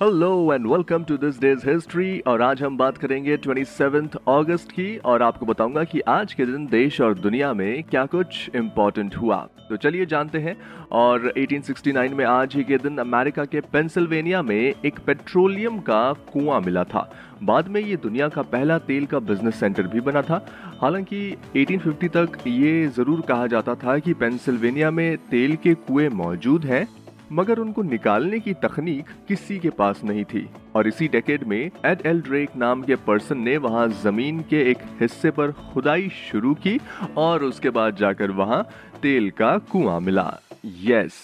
Hello and welcome to this day's history और आज हम बात करेंगे 27th अगस्त की और आपको बताऊँगा कि आज के दिन देश और दुनिया में क्या कुछ इम्पोर्टेंट हुआ। तो चलिए जानते हैं। और 1869 में आज ही के दिन अमेरिका के पेंसिल्वेनिया में एक पेट्रोलियम का कुआँ मिला था। बाद में ये दुनिया का पहला तेल का बिज़नेस सेंटर भी बना था। हालाँकि 1850 तक ये ज़रूर कहा जाता था कि पेंसिल्वेनिया में तेल के कुएँ मौजूद हैं। मगर उनको निकालने की तकनीक किसी के पास नहीं थी। और इसी डेकेड में एड एल ड्रेक नाम के पर्सन ने वहाँ ज़मीन के एक हिस्से पर खुदाई शुरू की और उसके बाद जाकर वहाँ तेल का कुआँ मिला। यस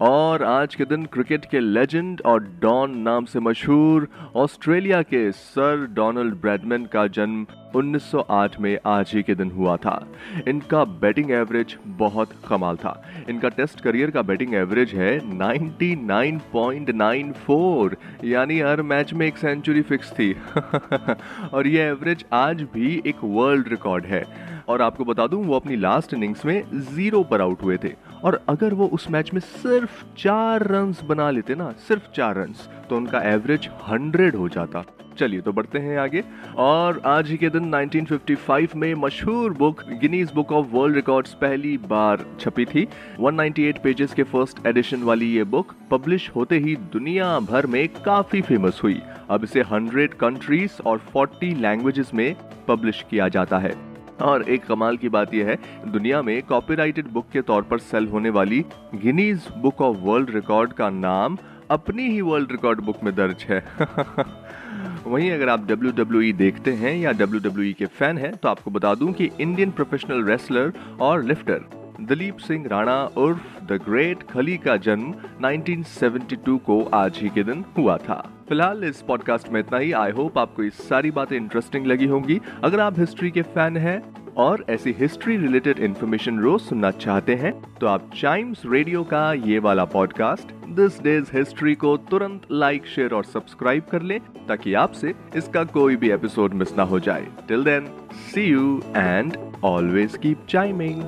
और आज के दिन क्रिकेट के लेजेंड और डॉन नाम से मशहूर ऑस्ट्रेलिया के सर डोनाल्ड ब्रैडमैन का जन्म 1908 में आज ही के दिन हुआ था। इनका बैटिंग एवरेज बहुत कमाल था। इनका टेस्ट करियर का बैटिंग एवरेज है 99.94 यानी हर मैच में एक सेंचुरी फिक्स थी। और ये एवरेज आज भी एक वर्ल्ड रिकॉर्ड है। और आपको बता दूँ, वो अपनी लास्ट इनिंग्स में ज़ीरो पर आउट हुए थे। और अगर वो उस मैच में सिर्फ़ चार रन बना लेते ना, सिर्फ़ चार रन तो उनका एवरेज हंड्रेड हो जाता। चलिए तो बढ़ते हैं आगे। और आज ही के दिन 1955 में मशहूर book Guinness Book of World Records पहली बार छपी थी। 198 पेजेस के फ़र्स्ट एडिशन वाली ये बुक पब्लिश होते ही दुनिया भर में काफ़ी फ़ेमस हुई। अब इसे 100 कंट्रीज़ और 40 लैंग्वेजेस में पब्लिश किया जाता है। और एक कमाल की बात यह है, दुनिया में कॉपीराइटेड बुक के तौर पर सेल होने वाली Guinness Book of World Record का नाम अपनी ही वर्ल्ड रिकॉर्ड बुक में दर्ज है। वहीं अगर आप WWE देखते हैं या WWE के फ़ैन हैं तो आपको बता दूँ कि इंडियन प्रोफेशनल रेसलर और लिफ्टर दिलीप सिंह राणा उर्फ़ द ग्रेट खली का जन्म 1972 को आज ही के दिन हुआ था। फ़िलहाल इस पॉडकास्ट में इतना ही। आई होप आपको ये सारी बातें इंटरेस्टिंग लगी होंगी। अगर आप हिस्ट्री के फ़ैन हैं और ऐसी हिस्ट्री रिलेटेड इन्फॉर्मेशन रोज सुनना चाहते हैं तो आप चाइम्स रेडियो का ये वाला पॉडकास्ट दिस डेज़ हिस्ट्री को तुरंत लाइक शेयर और सब्सक्राइब कर लें, ताकि आपसे इसका कोई भी एपिसोड मिस ना हो जाए। Till then see you and always keep chiming